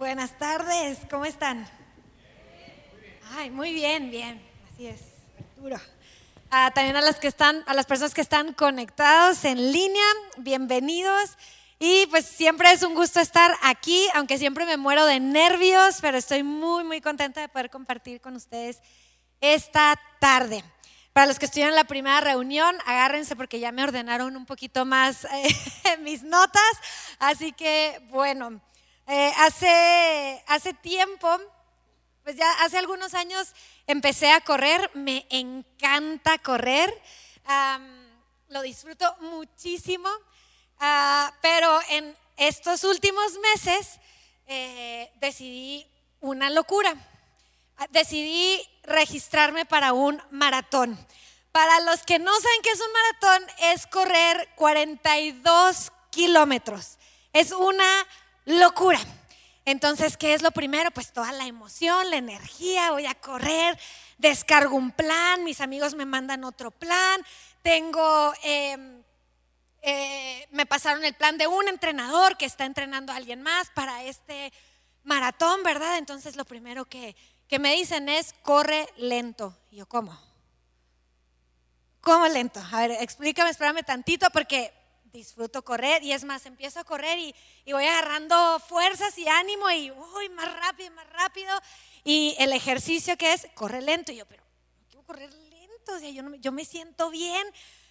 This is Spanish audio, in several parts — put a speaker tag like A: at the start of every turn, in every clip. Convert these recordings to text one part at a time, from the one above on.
A: Buenas tardes, ¿cómo están? Ay, muy bien, bien, así es, Arturo. Ah, también a las que están, a las personas que están conectados en línea, bienvenidos. Y pues siempre es un gusto estar aquí, aunque siempre me muero de nervios, pero estoy muy, muy contenta de poder compartir con ustedes esta tarde. Para los que estuvieron en la primera reunión, agárrense porque ya me ordenaron un poquito más eh, mis notas. Así que, bueno, eh, hace, hace tiempo, pues ya hace algunos años empecé a correr. Me encanta correr. lo disfruto muchísimo. Ah, pero en estos últimos meses eh, decidí una locura. Ah, decidí registrarme para un maratón. Para los que no saben qué es un maratón, es correr 42 kilómetros. Es una locura. Entonces, ¿qué es lo primero? Pues toda la emoción, la energía, voy a correr, descargo un plan, mis amigos me mandan otro plan, tengo... Em, eh, me pasaron el plan de un entrenador que está entrenando a alguien más para este maratón, ¿verdad? Entonces lo primero que, que me dicen es, corre lento. Y yo, ¿cómo? ¿Cómo lento? A ver, explícame, espérame tantito porque disfruto correr y es más, empiezo a correr y, y voy agarrando fuerzas y ánimo y uy, más rápido, más rápido. Y el ejercicio que es, corre lento. Y yo, pero no quiero correr lento, o yo, me siento bien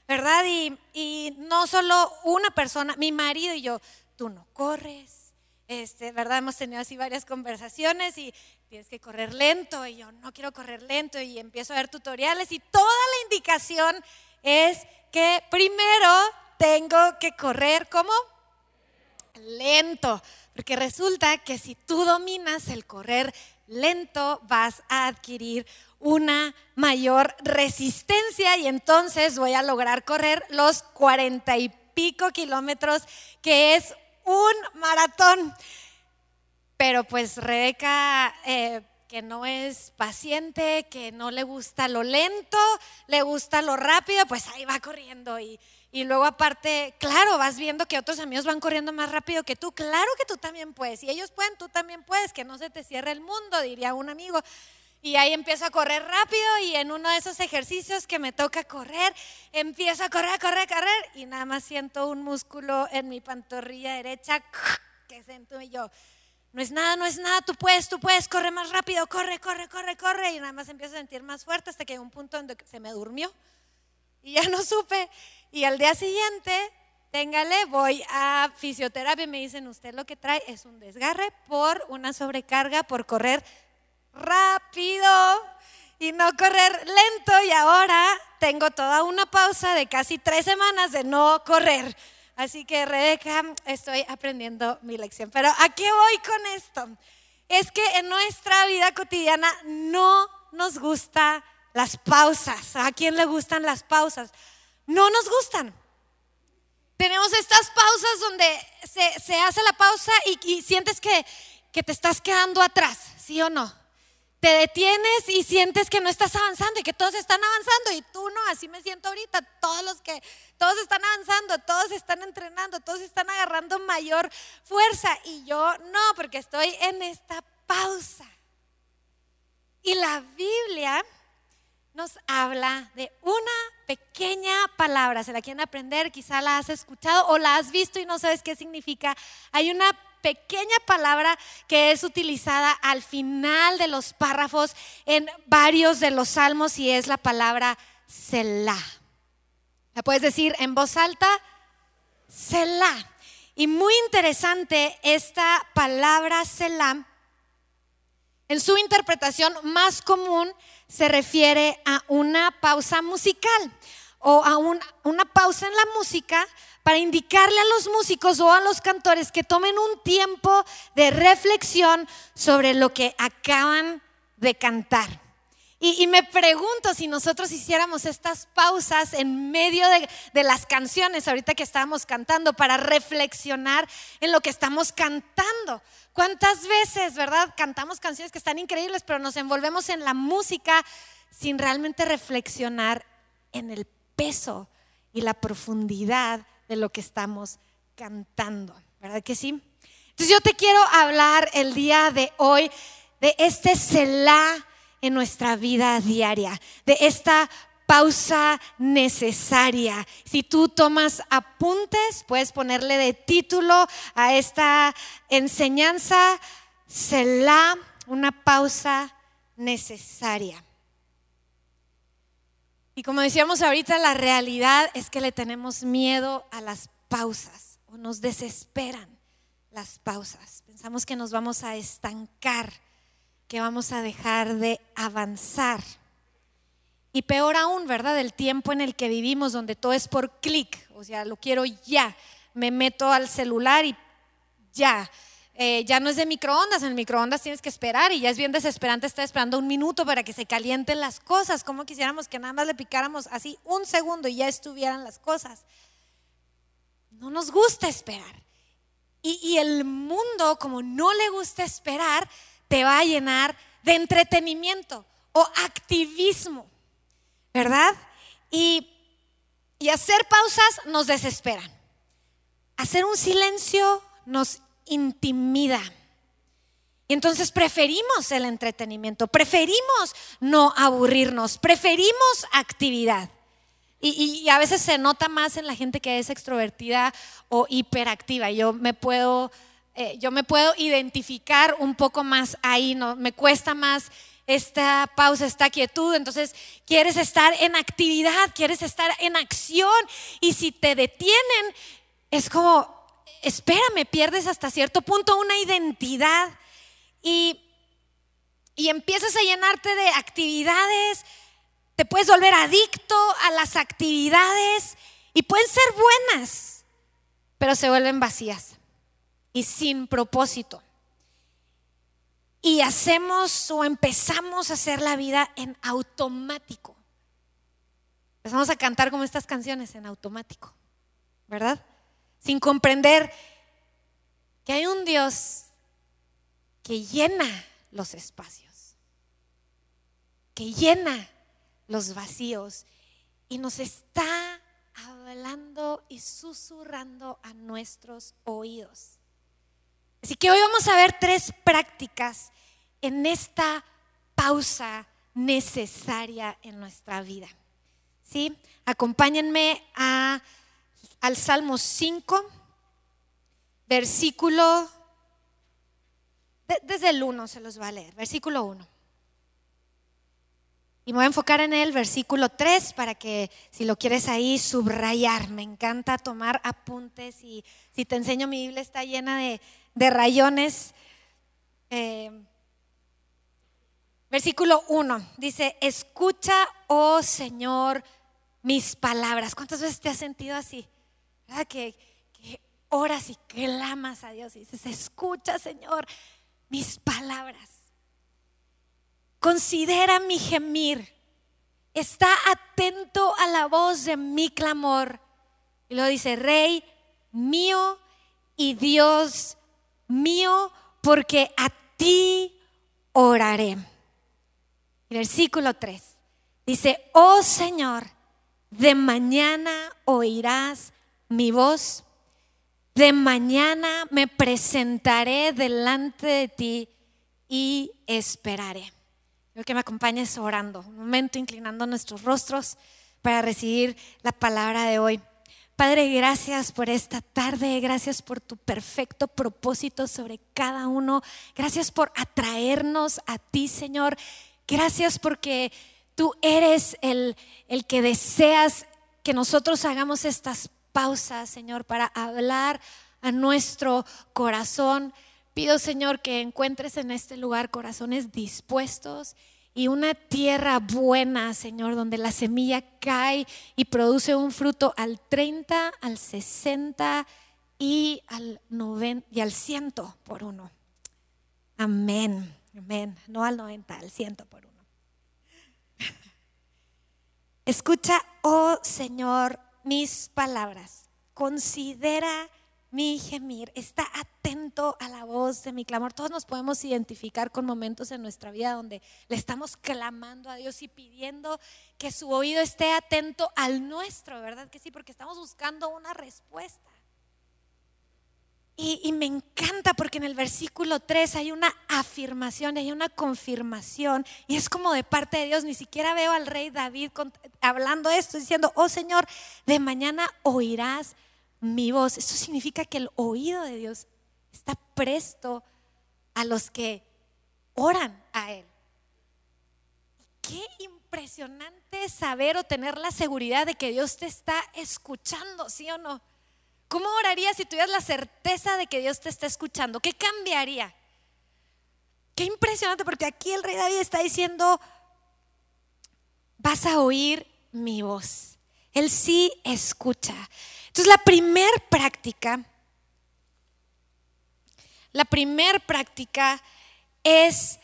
A: ¿verdad? Y, no solo una persona, mi marido y yo, tú no corres, este, ¿verdad? Hemos tenido así varias conversaciones y tienes que correr lento y yo no quiero correr lento y empiezo a ver tutoriales y toda la indicación es que primero tengo que correr como lento, porque resulta que si tú dominas el correr lento vas a adquirir una mayor resistencia y entonces voy a lograr correr los cuarenta y pico kilómetros que es un maratón. Pero pues Rebeca, eh, que no es paciente, que no le gusta lo lento, le gusta lo rápido, pues ahí va corriendo y, y luego aparte, claro, vas viendo que otros amigos van corriendo más rápido que tú. Claro que tú también puedes. Si ellos pueden, tú también puedes. Que no se te cierre el mundo, diría un amigo. Y ahí empiezo a correr rápido y en uno de esos ejercicios que me toca correr, empiezo a correr, correr, correr y nada más siento un músculo en mi pantorrilla derecha que se y yo, no es nada, no es nada, tú puedes, tú puedes, corre más rápido, corre, corre, corre, corre y nada más empiezo a sentir más fuerte hasta que hay un punto donde se me durmió y ya no supe. Y al día siguiente, téngale, voy a fisioterapia y me dicen, usted lo que trae es un desgarre por una sobrecarga, por correr rápido y no correr lento y ahora tengo toda una pausa de casi tres semanas de no correr. Así que Rebeca, estoy aprendiendo mi lección. Pero ¿a qué voy con esto? Es que en nuestra vida cotidiana no nos gusta las pausas. ¿A quién le gustan las pausas? No nos gustan. Tenemos estas pausas donde se, hace la pausa y, y sientes que, que te estás quedando atrás, ¿sí o no? te detienes y sientes que no estás avanzando y que todos están avanzando y tú no, así me siento ahorita, todos los que, todos están avanzando, todos están entrenando, todos están agarrando mayor fuerza y yo no, porque estoy en esta pausa. Y la Biblia nos habla de una pequeña palabra, se la quieren aprender, quizá la has escuchado o la has visto y no sabes qué significa. Hay una pequeña palabra que es utilizada al final de los párrafos en varios de los salmos y es la palabra Selah. ¿La puedes decir en voz alta? Selah. Y muy interesante esta palabra Selah. En su interpretación más común se refiere a una pausa musical o a una pausa en la música para indicarle a los músicos o a los cantores que tomen un tiempo de reflexión sobre lo que acaban de cantar. Y, me pregunto si nosotros hiciéramos estas pausas en medio de, de, las canciones, ahorita que estábamos cantando, para reflexionar en lo que estamos cantando. ¿Cuántas veces, verdad? Cantamos canciones que están increíbles, pero nos envolvemos en la música sin realmente reflexionar en el peso y la profundidad de lo que estamos cantando, ¿verdad que sí? Entonces yo te quiero hablar el día de hoy de este Selah en nuestra vida diaria, de esta pausa necesaria. Si tú tomas apuntes, puedes ponerle de título a esta enseñanza, Selah, una pausa necesaria. Y como decíamos ahorita, la realidad es que le tenemos miedo a las pausas o nos desesperan las pausas. Pensamos que nos vamos a estancar, que vamos a dejar de avanzar. Y peor aún, ¿verdad? El tiempo en el que vivimos, donde todo es por clic, o sea, lo quiero ya. Me meto al celular y ya. Eh, ya no es de microondas, en microondas tienes que esperar y ya es bien desesperante estar esperando un minuto para que se calienten las cosas. Como quisiéramos que nada más le picáramos así un segundo y ya estuvieran las cosas. No nos gusta esperar. y el mundo, como no le gusta esperar, te va a llenar de entretenimiento o activismo, ¿verdad? Y, y hacer pausas nos desesperan. Hacer un silencio nos intimida. Y entonces preferimos el entretenimiento, preferimos no aburrirnos, preferimos actividad. Y, a veces se nota más en la gente que es extrovertida o hiperactiva. Yo me puedo, eh, yo me puedo identificar un poco más ahí, ¿no? Me cuesta más esta pausa, esta quietud. Entonces quieres estar en actividad, quieres estar en acción. Y si te detienen, es como, espérame, pierdes hasta cierto punto una identidad y, y empiezas a llenarte de actividades, te puedes volver adicto a las actividades y pueden ser buenas, pero se vuelven vacías y sin propósito. Y hacemos o empezamos a hacer la vida en automático. Empezamos a cantar como estas canciones en automático, ¿verdad? sin comprender que hay un Dios que llena los espacios, que llena los vacíos y nos está hablando y susurrando a nuestros oídos. Así que hoy vamos a ver tres prácticas en esta pausa necesaria en nuestra vida. ¿Sí? Acompáñenme a al Salmo 5, versículo, desde el 1 se los va a leer, versículo 1. Y me voy a enfocar en el versículo 3 para que si lo quieres ahí subrayar. Me encanta tomar apuntes y si te enseño mi Biblia está llena de, rayones. Eh, versículo 1 dice, escucha, oh Señor, mis palabras. ¿Cuántas veces te has sentido así? Que, que oras y clamas a Dios y dices, escucha Señor mis palabras. Considera mi gemir. Está atento a la voz de mi clamor. Y lo dice, Rey mío y Dios mío, porque a ti oraré. Versículo 3 dice, oh Señor, de mañana oirás mi voz. De mañana me presentaré delante de ti y esperaré. Quiero que me acompañes orando, un momento inclinando nuestros rostros para recibir la palabra de hoy. Padre, gracias por esta tarde, gracias por tu perfecto propósito sobre cada uno, gracias por atraernos a ti, Señor, gracias porque tú eres el, el que deseas que nosotros hagamos estas pausa, Señor, para hablar a nuestro corazón. Pido, Señor, que encuentres en este lugar corazones dispuestos y una tierra buena, Señor, donde la semilla cae y produce un fruto al 30, al 60 y al 90 y al 100 por uno. Amén. Amén. No al 90, al 100 por uno. Escucha, oh Señor, mis palabras, considera mi gemir, está atento a la voz de mi clamor. Todos nos podemos identificar con momentos en nuestra vida donde le estamos clamando a Dios y pidiendo que su oído esté atento al nuestro, ¿verdad? Que sí, porque estamos buscando una respuesta. Y, me encanta porque en el versículo 3 hay una afirmación, hay una confirmación y es como de parte de Dios. Ni siquiera veo al rey David hablando esto, diciendo, oh Señor, de mañana oirás mi voz. Esto significa que el oído de Dios está presto a los que oran a Él. Qué impresionante saber o tener la seguridad de que Dios te está escuchando, ¿sí o no? ¿Cómo orarías si tuvieras la certeza de que Dios te está escuchando? ¿Qué cambiaría? Qué impresionante, porque aquí el rey David está diciendo, vas a oír mi voz. Él sí escucha. Entonces la primer práctica, la primer práctica es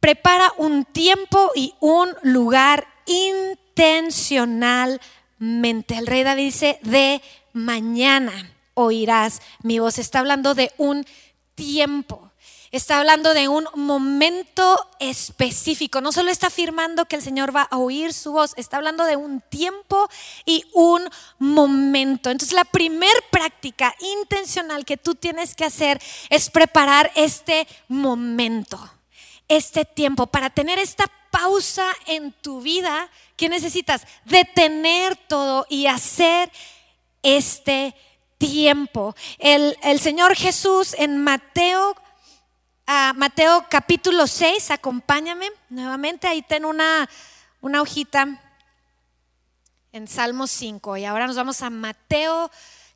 A: prepara un tiempo y un lugar intencional el rey David dice, de mañana oirás mi voz. Está hablando de un tiempo. Está hablando de un momento específico. No solo está afirmando que el Señor va a oír su voz, está hablando de un tiempo y un momento. Entonces la primer práctica intencional que tú tienes que hacer es preparar este momento, este tiempo, para tener esta pausa en tu vida ¿Qué necesitas? Detener todo y hacer este tiempo. El, Señor Jesús en Mateo, Mateo capítulo 6, acompáñame nuevamente, ahí ten una, una hojita en Salmo 5. Y ahora nos vamos a Mateo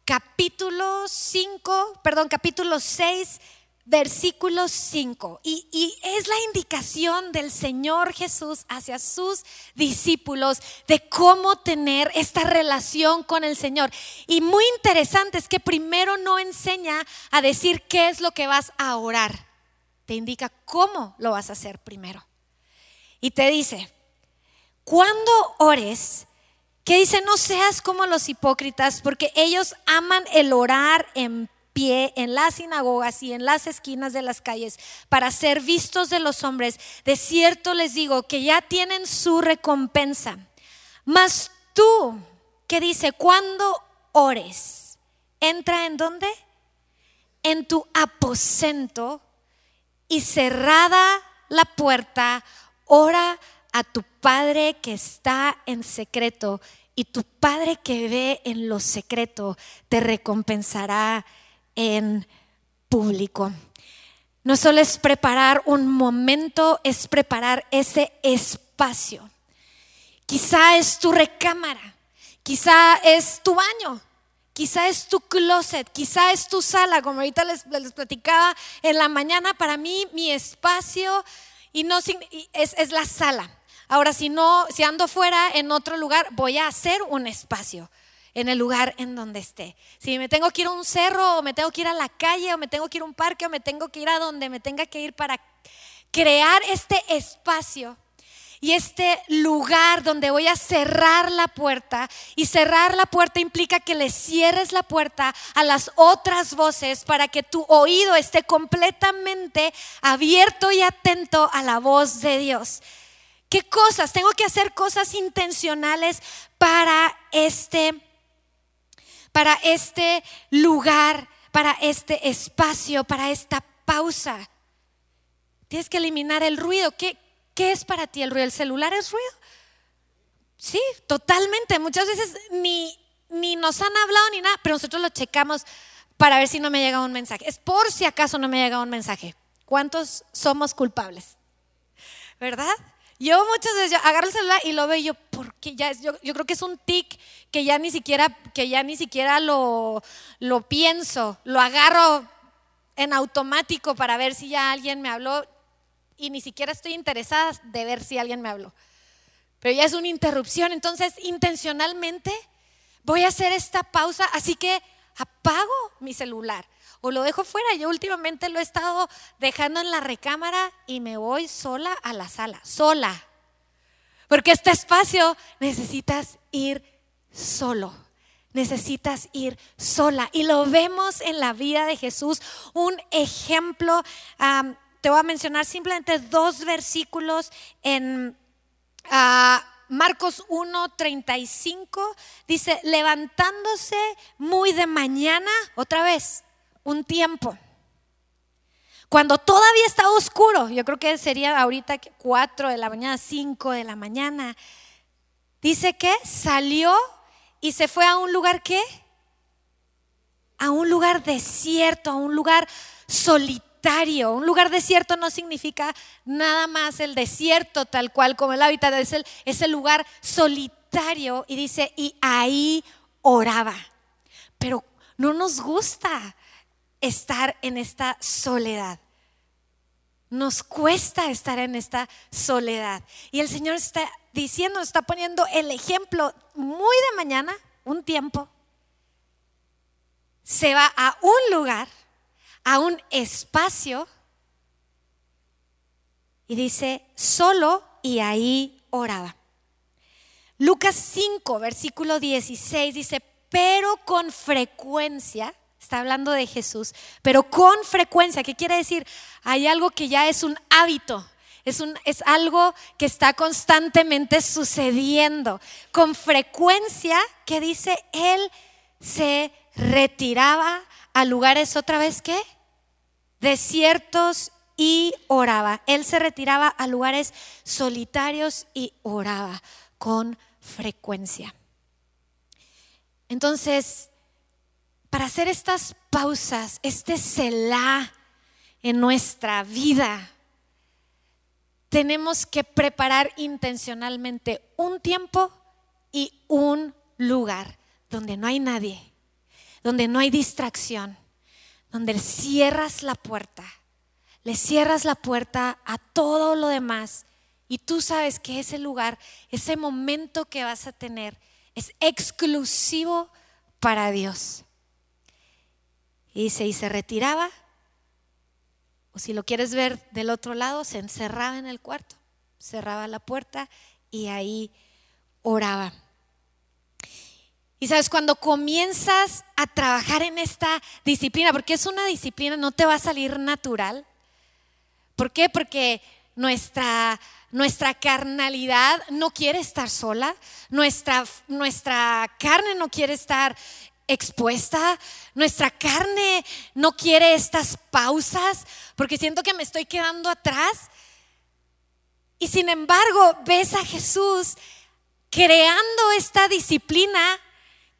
A: capítulo 5, perdón, capítulo 6 versículo 5. Y, es la indicación del Señor Jesús hacia sus discípulos de cómo tener esta relación con el Señor. Y muy interesante es que primero no enseña a decir qué es lo que vas a orar. Te indica cómo lo vas a hacer primero. Y te dice, cuando ores, que dice, no seas como los hipócritas, porque ellos aman el orar en en las sinagogas y en las esquinas de las calles para ser vistos de los hombres, de cierto les digo que ya tienen su recompensa. Mas tú, que dice, cuando ores, entra en dónde? En tu aposento y cerrada la puerta, ora a tu Padre que está en secreto y tu Padre que ve en lo secreto te recompensará en público. No solo es preparar un momento, es preparar ese espacio. Quizá es tu recámara, quizá es tu baño, quizá es tu closet, quizá es tu sala, como ahorita les, platicaba en la mañana, para mí mi espacio y no es, la sala. Ahora, si no, si ando fuera en otro lugar, voy a hacer un espacio en el lugar en donde esté. Si me tengo que ir a un cerro o me tengo que ir a la calle o me tengo que ir a un parque o me tengo que ir a donde me tenga que ir para crear este espacio y este lugar donde voy a cerrar la puerta. Y cerrar la puerta implica que le cierres la puerta a las otras voces para que tu oído esté completamente abierto y atento a la voz de Dios. ¿Qué cosas? Tengo que hacer cosas intencionales para este para este lugar, para este espacio, para esta pausa. Tienes que eliminar el ruido. ¿Qué, qué es para ti el ruido? ¿El celular es ruido? Sí, totalmente. Muchas veces ni, ni nos han hablado ni nada, pero nosotros lo checamos para ver si no me llega un mensaje. Es por si acaso no me llega un mensaje. ¿Cuántos somos culpables? ¿Verdad? Yo muchas veces agarro el celular y lo veo y yo, porque ya yo, yo, creo que es un tic que ya ni siquiera, que ya ni siquiera lo, lo pienso, lo agarro en automático para ver si ya alguien me habló y ni siquiera estoy interesada de ver si alguien me habló. Pero ya es una interrupción, entonces intencionalmente voy a hacer esta pausa, así que apago mi celular o lo dejo fuera. Yo últimamente lo he estado dejando en la recámara y me voy sola a la sala, sola. Porque este espacio necesitas ir solo. Necesitas ir sola. Y lo vemos en la vida de Jesús. Un ejemplo, te voy a mencionar simplemente dos versículos en... Ah, Marcos 1:35 dice, levantándose muy de mañana, otra vez, un tiempo. Cuando todavía estaba oscuro, yo creo que sería ahorita 4 de la mañana, 5 de la mañana, dice que salió y se fue a un lugar que a un lugar desierto, a un lugar solitario. Un lugar desierto no significa nada más el desierto tal cual como el hábitat, es el, es el lugar solitario y dice, y ahí oraba. Pero no nos gusta estar en esta soledad. Nos cuesta estar en esta soledad. Y el Señor está diciendo, está poniendo el ejemplo muy de mañana, un tiempo, se va a un lugar, a un espacio, y dice, solo y ahí oraba. Lucas 5, versículo 16 dice, pero con frecuencia, está hablando de Jesús, pero con frecuencia, ¿qué quiere decir? Hay algo que ya es un hábito, es, un, es, algo que está constantemente sucediendo. Con frecuencia, que dice, Él se retiraba a lugares otra vez que desiertos y oraba. Él se retiraba a lugares solitarios y oraba con frecuencia. Entonces, para hacer estas pausas, este Selah en nuestra vida, tenemos que preparar intencionalmente un tiempo y un lugar donde no hay nadie donde no hay distracción, donde cierras la puerta, le cierras la puerta a todo lo demás y tú sabes que ese lugar, ese momento que vas a tener es exclusivo para Dios. Y dice, y se retiraba, o si lo quieres ver del otro lado, se encerraba en el cuarto, cerraba la puerta y ahí oraba. Y sabes, cuando comienzas a trabajar en esta disciplina, porque es una disciplina, no te va a salir natural. ¿Por qué? Porque nuestra, nuestra carnalidad no quiere estar sola, nuestra, nuestra carne no quiere estar expuesta, nuestra carne no quiere estas pausas, porque siento que me estoy quedando atrás. Y sin embargo, ves a Jesús creando esta disciplina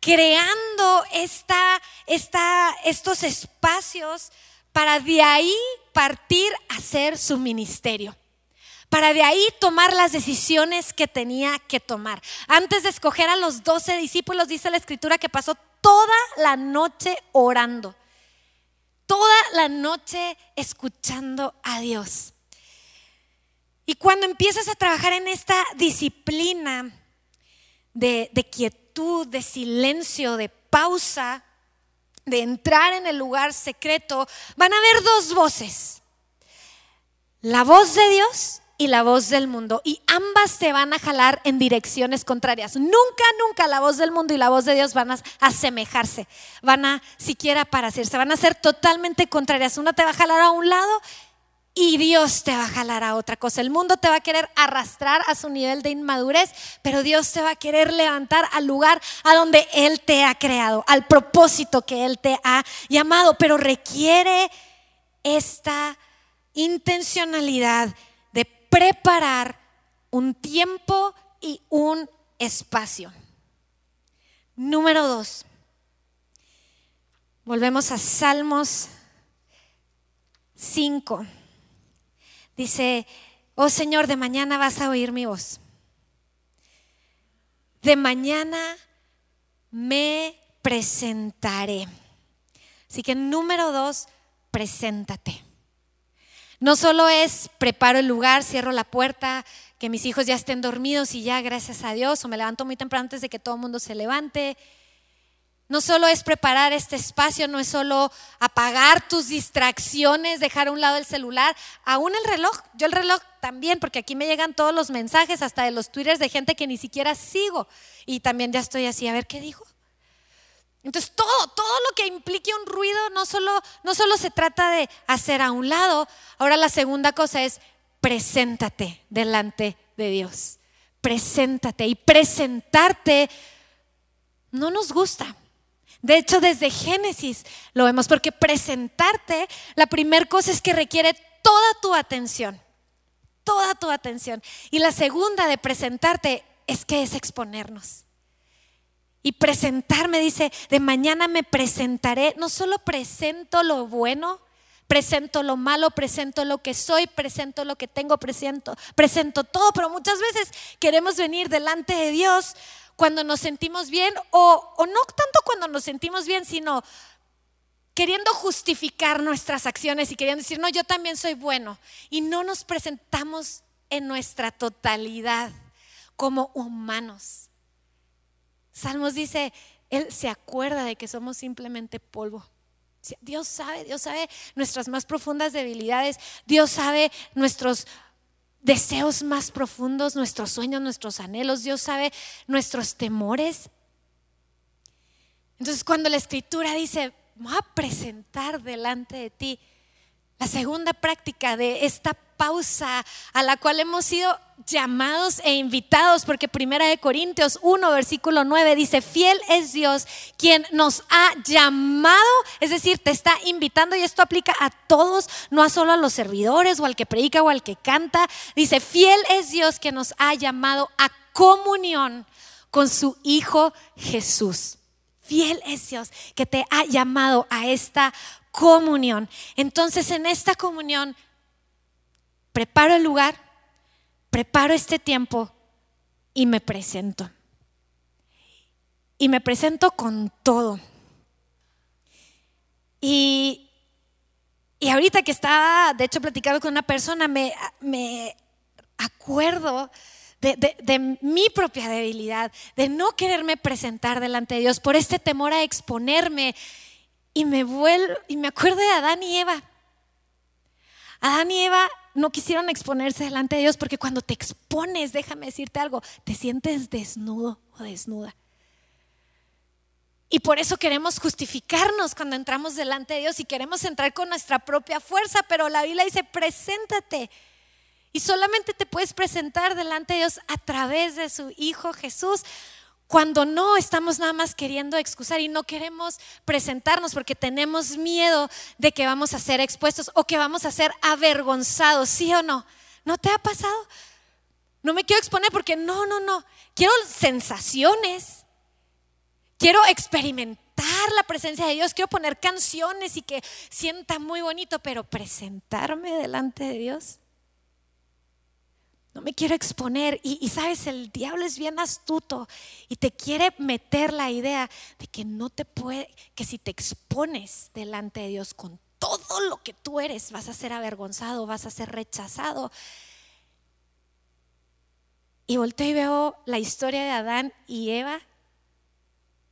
A: creando esta, esta, estos espacios para de ahí partir a hacer su ministerio. Para de ahí tomar las decisiones que tenía que tomar. Antes de escoger a los doce discípulos, dice la escritura que pasó toda la noche orando. Toda la noche escuchando a Dios. Y cuando empiezas a trabajar en esta disciplina de, de quietud, de silencio, de pausa, de entrar en el lugar secreto, van a haber dos voces. La voz de Dios y la voz del mundo. Y ambas te van a jalar en direcciones contrarias. Nunca, nunca la voz del mundo y la voz de Dios van a asemejarse. Van a siquiera parecerse. Van a ser totalmente contrarias. Una te va a jalar a un lado y Dios te va a jalar a otra cosa. El mundo te va a querer arrastrar a su nivel de inmadurez, pero Dios te va a querer levantar al lugar a donde Él te ha creado, al propósito que Él te ha llamado, pero requiere esta intencionalidad de preparar un tiempo y un espacio. Número dos. Volvemos a Salmos 5. Dice, oh Señor, de mañana vas a oír mi voz. De mañana me presentaré. Así que número dos, preséntate. No solo es preparo el lugar, cierro la puerta, que mis hijos ya estén dormidos y ya, gracias a Dios, o me levanto muy temprano antes de que todo el mundo se levante, no solo es preparar este espacio, no es solo apagar tus distracciones, dejar a un lado el celular, aún el reloj, yo el reloj también, porque aquí me llegan todos los mensajes, hasta de los twitters de gente que ni siquiera sigo. Y también ya estoy así, a ver qué dijo. Entonces todo, todo lo que implique un ruido no solo, no solo se trata de hacer a un lado, ahora la segunda cosa es preséntate delante de Dios preséntate. Y presentarte no nos gusta. De hecho, desde Génesis lo vemos, porque presentarte, la primera cosa es que requiere toda tu atención, toda tu atención. Y la segunda de presentarte es que es exponernos. Y presentarme, dice, de mañana me presentaré, no solo presento lo bueno, presento lo malo, presento lo que soy, presento lo que tengo, presento, presento todo, pero muchas veces queremos venir delante de Dios cuando nos sentimos bien o, o no tanto cuando nos sentimos bien, sino queriendo justificar nuestras acciones y queriendo decir, no, yo también soy bueno. Y no nos presentamos en nuestra totalidad como humanos. Salmos dice, Él se acuerda de que somos simplemente polvo. Dios sabe, Dios sabe nuestras más profundas debilidades, Dios sabe nuestros deseos más profundos, nuestros sueños, nuestros anhelos. Dios sabe nuestros temores. Entonces cuando la escritura dice, voy a presentar delante de ti, la segunda práctica de esta pausa a la cual hemos sido llamados e invitados, porque Primera de Corintios 1, versículo 9 dice, fiel es Dios quien nos ha llamado, es decir, te está invitando y esto aplica a todos, no a solo a los servidores o al que predica o al que canta. Dice, fiel es Dios quien nos ha llamado a comunión con su Hijo Jesús. Fiel es Dios que te ha llamado a esta comunión. Entonces en esta comunión preparo el lugar, preparo este tiempo y me presento. Y me presento con todo. Y, y ahorita que estaba, de hecho, platicando con una persona, me, me acuerdo de, de, mi propia debilidad, de no quererme presentar delante de Dios por este temor a exponerme. Y me vuelvo, y me acuerdo de Adán y Eva. Adán y Eva no quisieron exponerse delante de Dios porque cuando te expones, déjame decirte algo, te sientes desnudo o desnuda. Y por eso queremos justificarnos cuando entramos delante de Dios y queremos entrar con nuestra propia fuerza, pero la Biblia dice, preséntate. Y solamente te puedes presentar delante de Dios a través de su Hijo Jesús cuando no estamos nada más queriendo excusar y no queremos presentarnos porque tenemos miedo de que vamos a ser expuestos o que vamos a ser avergonzados, ¿sí o no? ¿No te ha pasado? No me quiero exponer porque no, no, no. Quiero sensaciones. Quiero experimentar la presencia de Dios. Quiero poner canciones y que sienta muy bonito, pero presentarme delante de Dios no me quiero exponer. Y, sabes, el diablo es bien astuto y te quiere meter la idea de que no te puede, que si te expones delante de Dios con todo lo que tú eres, vas a ser avergonzado, vas a ser rechazado. Y volteo y veo la historia de Adán y Eva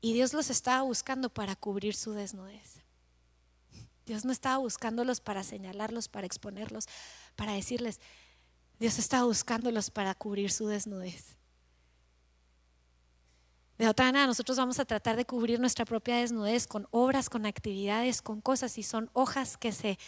A: y Dios los estaba buscando para cubrir su desnudez. Dios no estaba buscándolos para señalarlos, para exponerlos, para decirles, Dios está buscándolos para cubrir su desnudez. De otra manera, nosotros vamos a tratar de cubrir nuestra propia desnudez con obras, con actividades, con cosas, y son hojas que se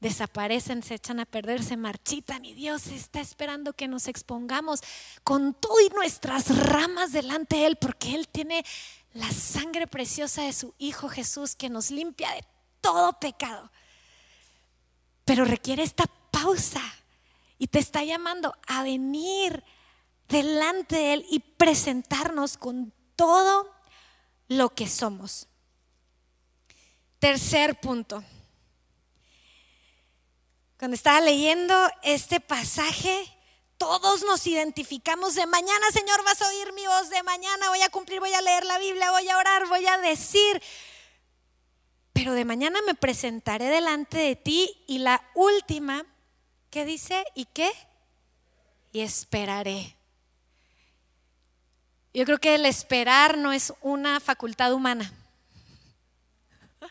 A: desaparecen, se echan a perder, se marchitan, y Dios está esperando que nos expongamos con todo y nuestras ramas delante de Él, porque Él tiene la sangre preciosa de su Hijo Jesús que nos limpia de todo pecado. Pero requiere esta pausa y te está llamando a venir delante de Él y presentarnos con todo lo que somos. Tercer punto. Cuando estaba leyendo este pasaje, todos nos identificamos de mañana, Señor, vas a oír mi voz, de mañana voy a cumplir, voy a leer la Biblia, voy a orar, voy a decir. Pero de mañana me presentaré delante de ti y la última ¿Qué dice? ¿Y qué? Y esperaré. Yo creo que el esperar no es una facultad humana.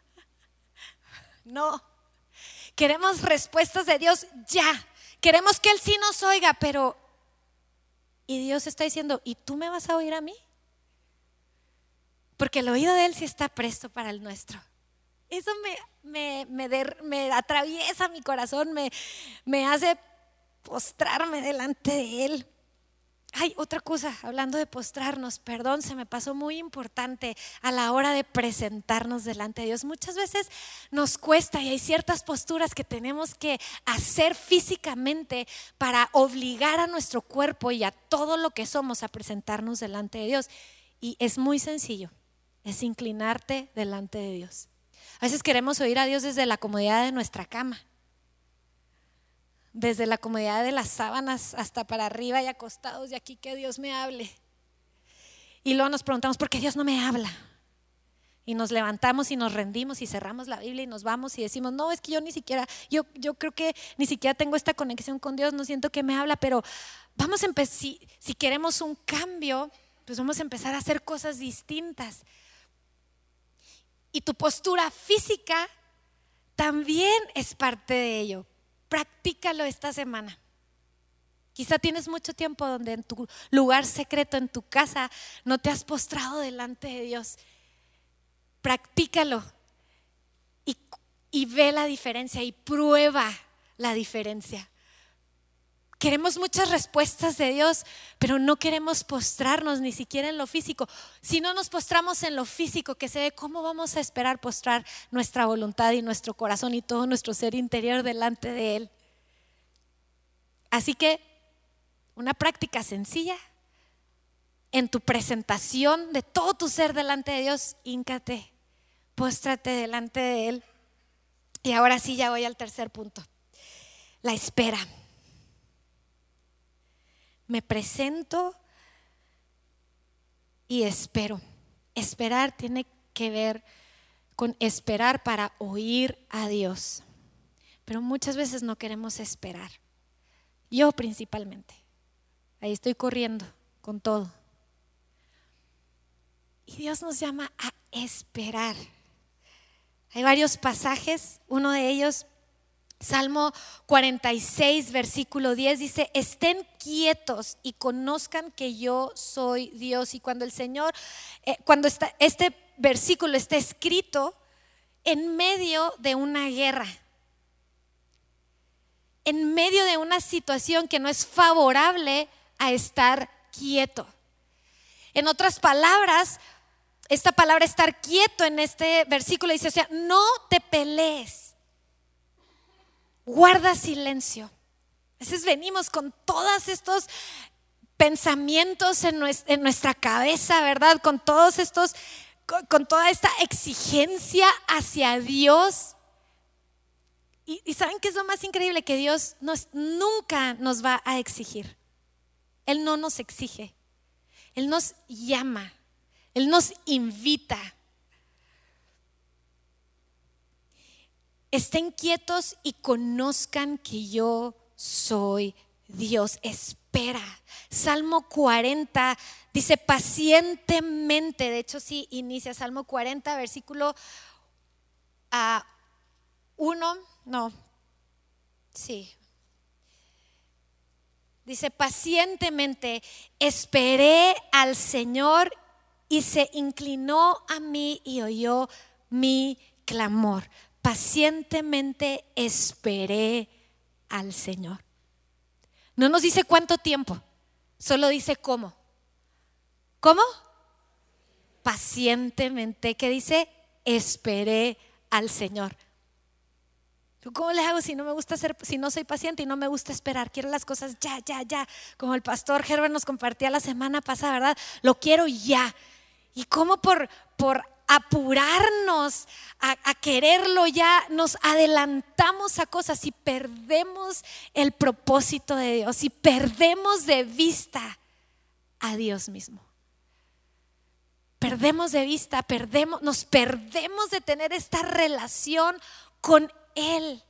A: No. Queremos respuestas de Dios ya. Queremos que Él sí nos oiga, pero... Y Dios está diciendo, ¿y tú me vas a oír a mí? Porque el oído de Él sí está presto para el nuestro. Eso me, me, atraviesa mi corazón, me, me hace postrarme delante de Él. Ay, otra cosa, hablando de postrarnos, perdón, se me pasó muy importante a la hora de presentarnos delante de Dios. Muchas veces nos cuesta y hay ciertas posturas que tenemos que hacer físicamente para obligar a nuestro cuerpo y a todo lo que somos a presentarnos delante de Dios. Y es muy sencillo, es inclinarte delante de Dios. A veces queremos oír a Dios desde la comodidad de nuestra cama desde la comodidad de las sábanas hasta para arriba y acostados y aquí que Dios me hable. Y luego nos preguntamos, ¿por qué Dios no me habla? Y nos levantamos y nos rendimos y cerramos la Biblia y nos vamos y decimos, no, es que yo ni siquiera, yo, yo creo que ni siquiera tengo esta conexión con Dios, no siento que me habla, pero vamos a empezar, si, si queremos un cambio, pues vamos a empezar a hacer cosas distintas. Y tu postura física también es parte de ello. Practícalo esta semana. Quizá tienes mucho tiempo donde en tu lugar secreto, en tu casa, no te has postrado delante de Dios. Practícalo y, y ve la diferencia y prueba la diferencia. Queremos muchas respuestas de Dios, pero no queremos postrarnos ni siquiera en lo físico. Si no nos postramos en lo físico, que se ve, ¿cómo vamos a esperar postrar nuestra voluntad y nuestro corazón y todo nuestro ser interior delante de Él? Así que una práctica sencilla en tu presentación de todo tu ser delante de Dios, híncate, póstrate delante de Él. Y ahora sí ya voy al tercer punto, la espera me presento y espero. Esperar tiene que ver con esperar para oír a Dios. Pero muchas veces no queremos esperar. Yo principalmente. Ahí estoy corriendo con todo. Y Dios nos llama a esperar. Hay varios pasajes, uno de ellos Salmo 46, versículo 10 dice, estén quietos y conozcan que yo soy Dios. Y cuando el Señor, eh, cuando está, este versículo está escrito en medio de una guerra, en medio de una situación que no es favorable a estar quieto. En otras palabras, esta palabra estar quieto en este versículo dice, o sea, no te pelees guarda silencio. A veces venimos con todos estos pensamientos en nuestra cabeza, ¿verdad? Con todos estos, con toda esta exigencia hacia Dios. Y, saben que es lo más increíble que Dios nunca nos va a exigir. Él no nos exige. Él nos llama. Él nos invita. Estén quietos y conozcan que yo soy Dios. Espera. Salmo 40 dice pacientemente, de hecho sí, inicia Salmo 40, versículo a 1, no, sí. Dice, pacientemente esperé al Señor y se inclinó a mí y oyó mi clamor pacientemente esperé al Señor. No nos dice cuánto tiempo, solo dice cómo. ¿Cómo? Pacientemente, ¿qué dice? Esperé al Señor. ¿Cómo le hago si no me gusta ser, si no soy paciente y no me gusta esperar? Quiero las cosas ya, ya, ya. Como el pastor Herbert nos compartía la semana pasada, ¿verdad? Lo quiero ya. ¿Y cómo por, por apurarnos a, quererlo ya, nos adelantamos a cosas y perdemos el propósito de Dios y perdemos de vista a Dios mismo. Perdemos de vista, perdemos, nos perdemos de tener esta relación con Él.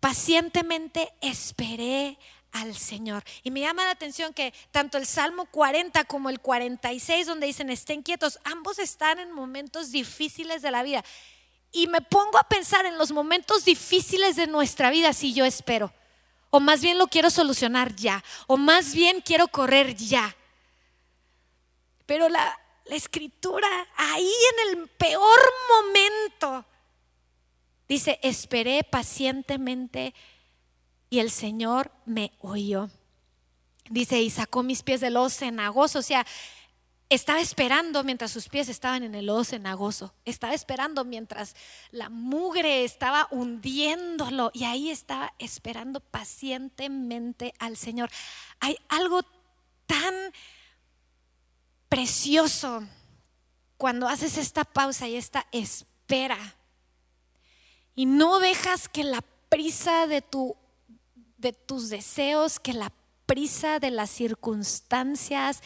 A: Pacientemente esperé al Señor. Y me llama la atención que tanto el Salmo 40 como el 46, donde dicen estén quietos, ambos están en momentos difíciles de la vida. Y me pongo a pensar en los momentos difíciles de nuestra vida si yo espero. O más bien lo quiero solucionar ya. O más bien quiero correr ya. Pero la, la escritura, ahí en el peor momento, dice, esperé pacientemente y el Señor me oyó. dice, y sacó mis pies del lodo cenagoso, o sea, estaba esperando mientras sus pies estaban en el lodo cenagoso. Estaba esperando mientras la mugre estaba hundiéndolo. Y ahí estaba esperando pacientemente al Señor. Hay algo tan precioso cuando haces esta pausa y esta espera. Y no dejas que la prisa de, tu, de tus deseos, que la prisa de las circunstancias,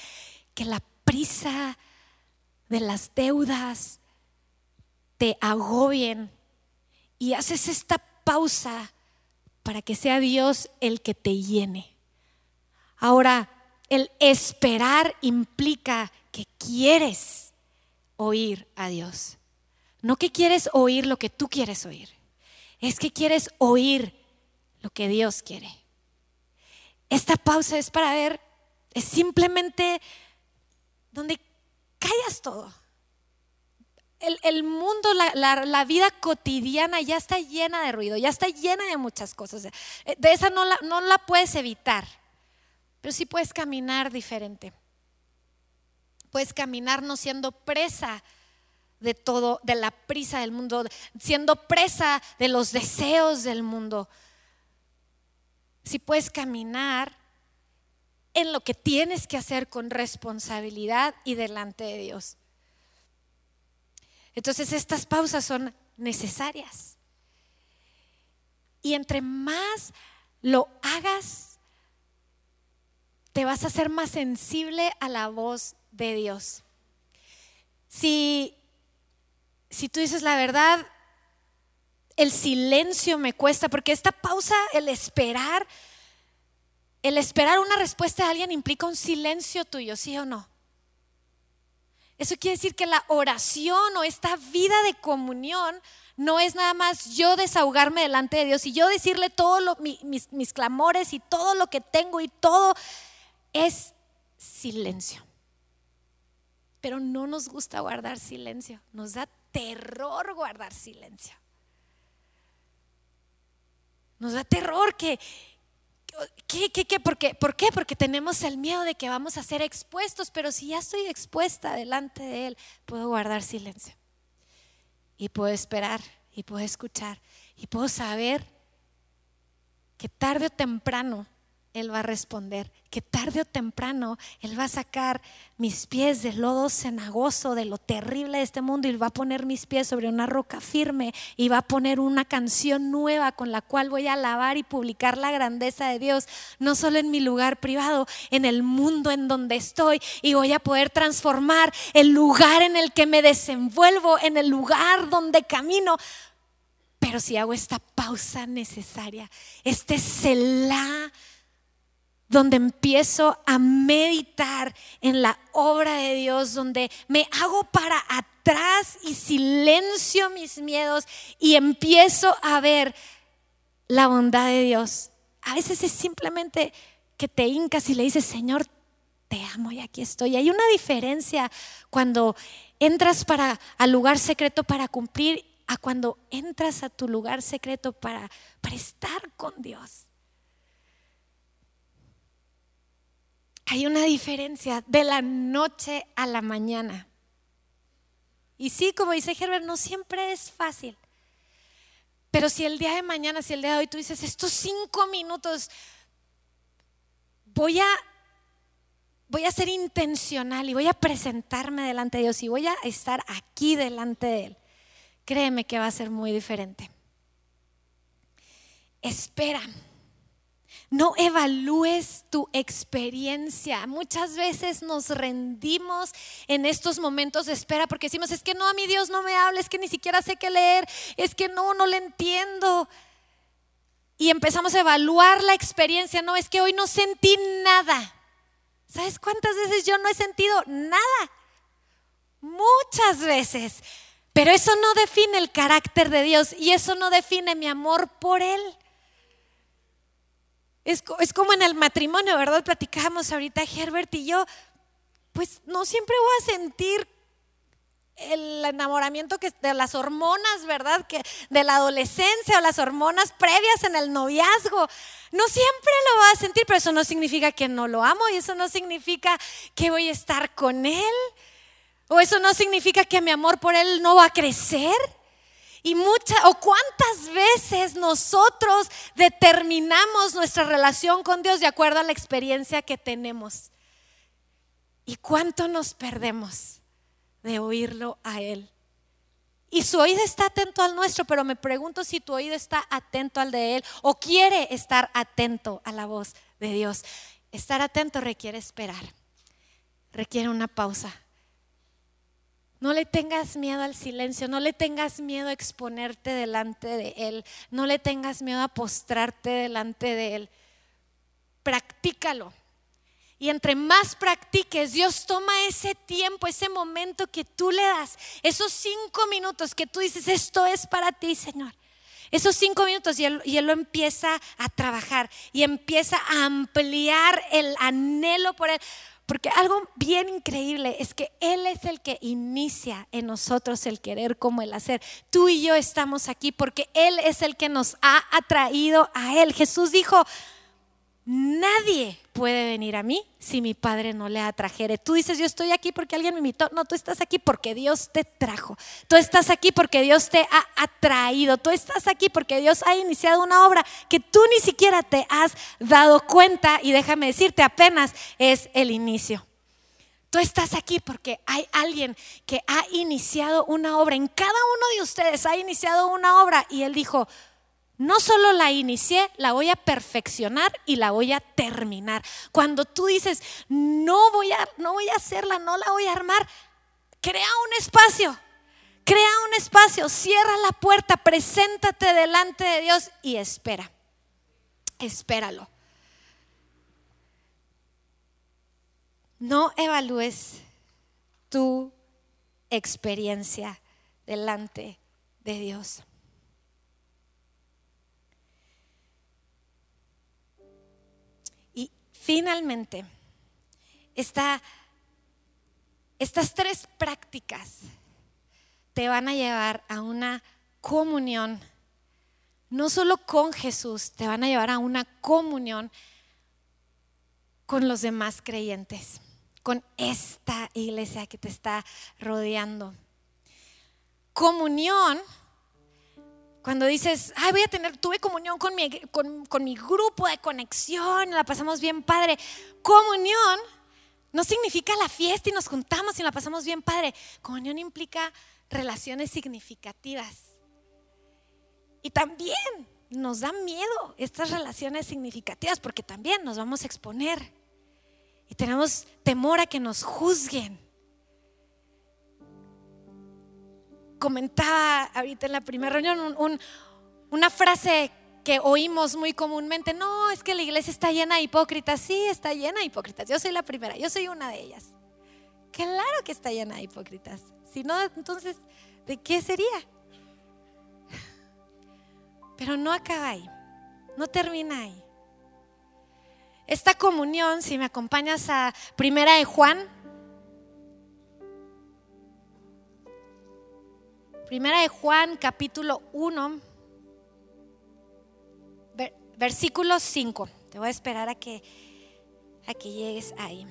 A: que la prisa de las deudas te agobien y haces esta pausa para que sea Dios el que te llene. Ahora, el esperar implica que quieres oír a Dios. No que quieres oír lo que tú quieres oír. Es que quieres oír lo que Dios quiere. Esta pausa es para ver, es simplemente donde callas todo. El, mundo, la, vida cotidiana ya está llena de ruido, ya está llena de muchas cosas. De esa no la, no la puedes evitar, pero sí puedes caminar diferente. Puedes caminar no siendo presa de todo, de la prisa del mundo, siendo presa de los deseos del mundo. Si puedes caminar en lo que tienes que hacer con responsabilidad y delante de Dios. Entonces estas pausas son necesarias. Y entre más lo hagas, te vas a ser más sensible a la voz de Dios. Si, si tú dices la verdad, el silencio me cuesta, porque esta pausa, el esperar, el esperar una respuesta de alguien implica un silencio tuyo, ¿sí o no? Eso quiere decir que la oración o esta vida de comunión no es nada más yo desahogarme delante de Dios y yo decirle todos mis, mis clamores y todo lo que tengo y todo es silencio. Pero no nos gusta guardar silencio, nos da terror guardar silencio. Nos da terror que, ¿Qué, qué, qué? ¿Por qué? ¿Por qué? Porque tenemos el miedo de que vamos a ser expuestos, pero si ya estoy expuesta delante de Él, puedo guardar silencio. Y puedo esperar, y puedo escuchar, y puedo saber que tarde o temprano él va a responder que tarde o temprano Él va a sacar mis pies del lodo cenagoso, de lo terrible de este mundo, y va a poner mis pies sobre una roca firme y va a poner una canción nueva con la cual voy a alabar y publicar la grandeza de Dios, no solo en mi lugar privado, en el mundo en donde estoy, y voy a poder transformar el lugar en el que me desenvuelvo, en el lugar donde camino. Pero si hago esta pausa necesaria, este Selah donde empiezo a meditar en la obra de Dios, donde me hago para atrás y silencio mis miedos y empiezo a ver la bondad de Dios. A veces es simplemente que te hincas y le dices, Señor, te amo y aquí estoy. Hay una diferencia cuando entras para al lugar secreto para cumplir a cuando entras a tu lugar secreto para, para estar con Dios. Hay una diferencia de la noche a la mañana. Y sí, como dice Herbert, no siempre es fácil. Pero si el día de mañana, si el día de hoy tú dices, estos cinco minutos voy a, voy a ser intencional y voy a presentarme delante de Dios y voy a estar aquí delante de Él, créeme que va a ser muy diferente. Espera no evalúes tu experiencia. Muchas veces nos rendimos en estos momentos de espera porque decimos, es que no, a mi Dios no me habla, es que ni siquiera sé qué leer, es que no, no le entiendo. Y empezamos a evaluar la experiencia. No, es que hoy no sentí nada. ¿Sabes cuántas veces yo no he sentido nada? Muchas veces. Pero eso no define el carácter de Dios y eso no define mi amor por Él. Es, como en el matrimonio, ¿verdad? Platicábamos ahorita Herbert y yo, pues no siempre voy a sentir el enamoramiento que, de las hormonas, ¿verdad? Que de la adolescencia o las hormonas previas en el noviazgo. No siempre lo va a sentir, pero eso no significa que no lo amo y eso no significa que voy a estar con él. O eso no significa que mi amor por él no va a crecer. Y muchas o cuántas veces nosotros determinamos nuestra relación con Dios de acuerdo a la experiencia que tenemos. Y cuánto nos perdemos de oírlo a Él. Y su oído está atento al nuestro, pero me pregunto si tu oído está atento al de Él o quiere estar atento a la voz de Dios. Estar atento requiere esperar, requiere una pausa. No le tengas miedo al silencio, no le tengas miedo a exponerte delante de Él, no le tengas miedo a postrarte delante de Él. Practícalo. Y entre más practiques, Dios toma ese tiempo, ese momento que tú le das, esos cinco minutos que tú dices, esto es para ti, Señor. Esos cinco minutos y él, lo empieza a trabajar y empieza a ampliar el anhelo por Él. Porque algo bien increíble es que Él es el que inicia en nosotros el querer como el hacer. Tú y yo estamos aquí porque Él es el que nos ha atraído a Él. Jesús dijo, Nadie puede venir a mí si mi padre no le atrajere. Tú dices, yo estoy aquí porque alguien me invitó. No, tú estás aquí porque Dios te trajo. Tú estás aquí porque Dios te ha atraído. Tú estás aquí porque Dios ha iniciado una obra que tú ni siquiera te has dado cuenta y déjame decirte, apenas es el inicio. Tú estás aquí porque hay alguien que ha iniciado una obra. En cada uno de ustedes ha iniciado una obra y él dijo, no solo la inicié, la voy a perfeccionar y la voy a terminar. Cuando tú dices, no voy a, no voy a hacerla, no la voy a armar, crea un espacio. Crea un espacio, cierra la puerta, preséntate delante de Dios y espera. Espéralo. No evalúes tu experiencia delante de Dios. Finalmente, estas tres prácticas te van a llevar a una comunión, no solo con Jesús, te van a llevar a una comunión con los demás creyentes, con esta iglesia que te está rodeando. Comunión cuando dices, ay, voy a tener, tuve comunión con mi, con, mi grupo de conexión, la pasamos bien padre. Comunión no significa la fiesta y nos juntamos y la pasamos bien padre. Comunión implica relaciones significativas. Y también nos da miedo estas relaciones significativas porque también nos vamos a exponer. Y tenemos temor a que nos juzguen. Comentaba ahorita en la primera reunión una frase que oímos muy comúnmente, no, es que la iglesia está llena de hipócritas, sí, está llena de hipócritas, yo soy la primera, yo soy una de ellas. Claro que está llena de hipócritas, si no, entonces, ¿de qué sería? Pero no acaba ahí, no termina ahí. Esta comunión, si me acompañas a Primera de Juan, Primera de Juan, capítulo 1, versículo 5. Te voy a esperar a que, a que llegues ahí.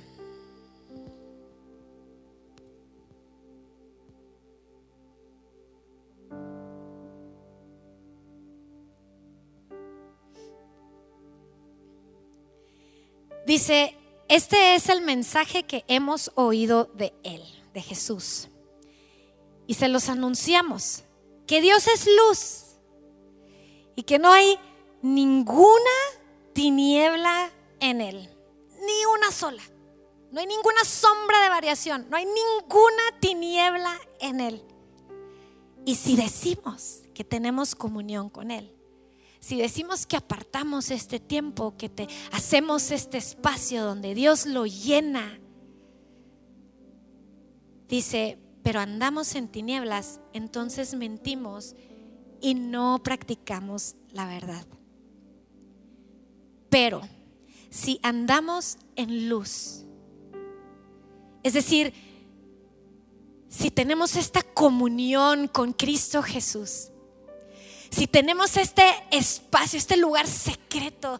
A: Dice, este es el mensaje que hemos oído de Él, de Jesús y se los anunciamos, que Dios es luz y que no hay ninguna tiniebla en Él, ni una sola. No hay ninguna sombra de variación, no hay ninguna tiniebla en Él. Y si decimos que tenemos comunión con Él, si decimos que apartamos este tiempo, que te hacemos este espacio donde Dios lo llena, dice, pero andamos en tinieblas, entonces mentimos y no practicamos la verdad. Pero si andamos en luz, es decir, si tenemos esta comunión con Cristo Jesús, si tenemos este espacio, este lugar secreto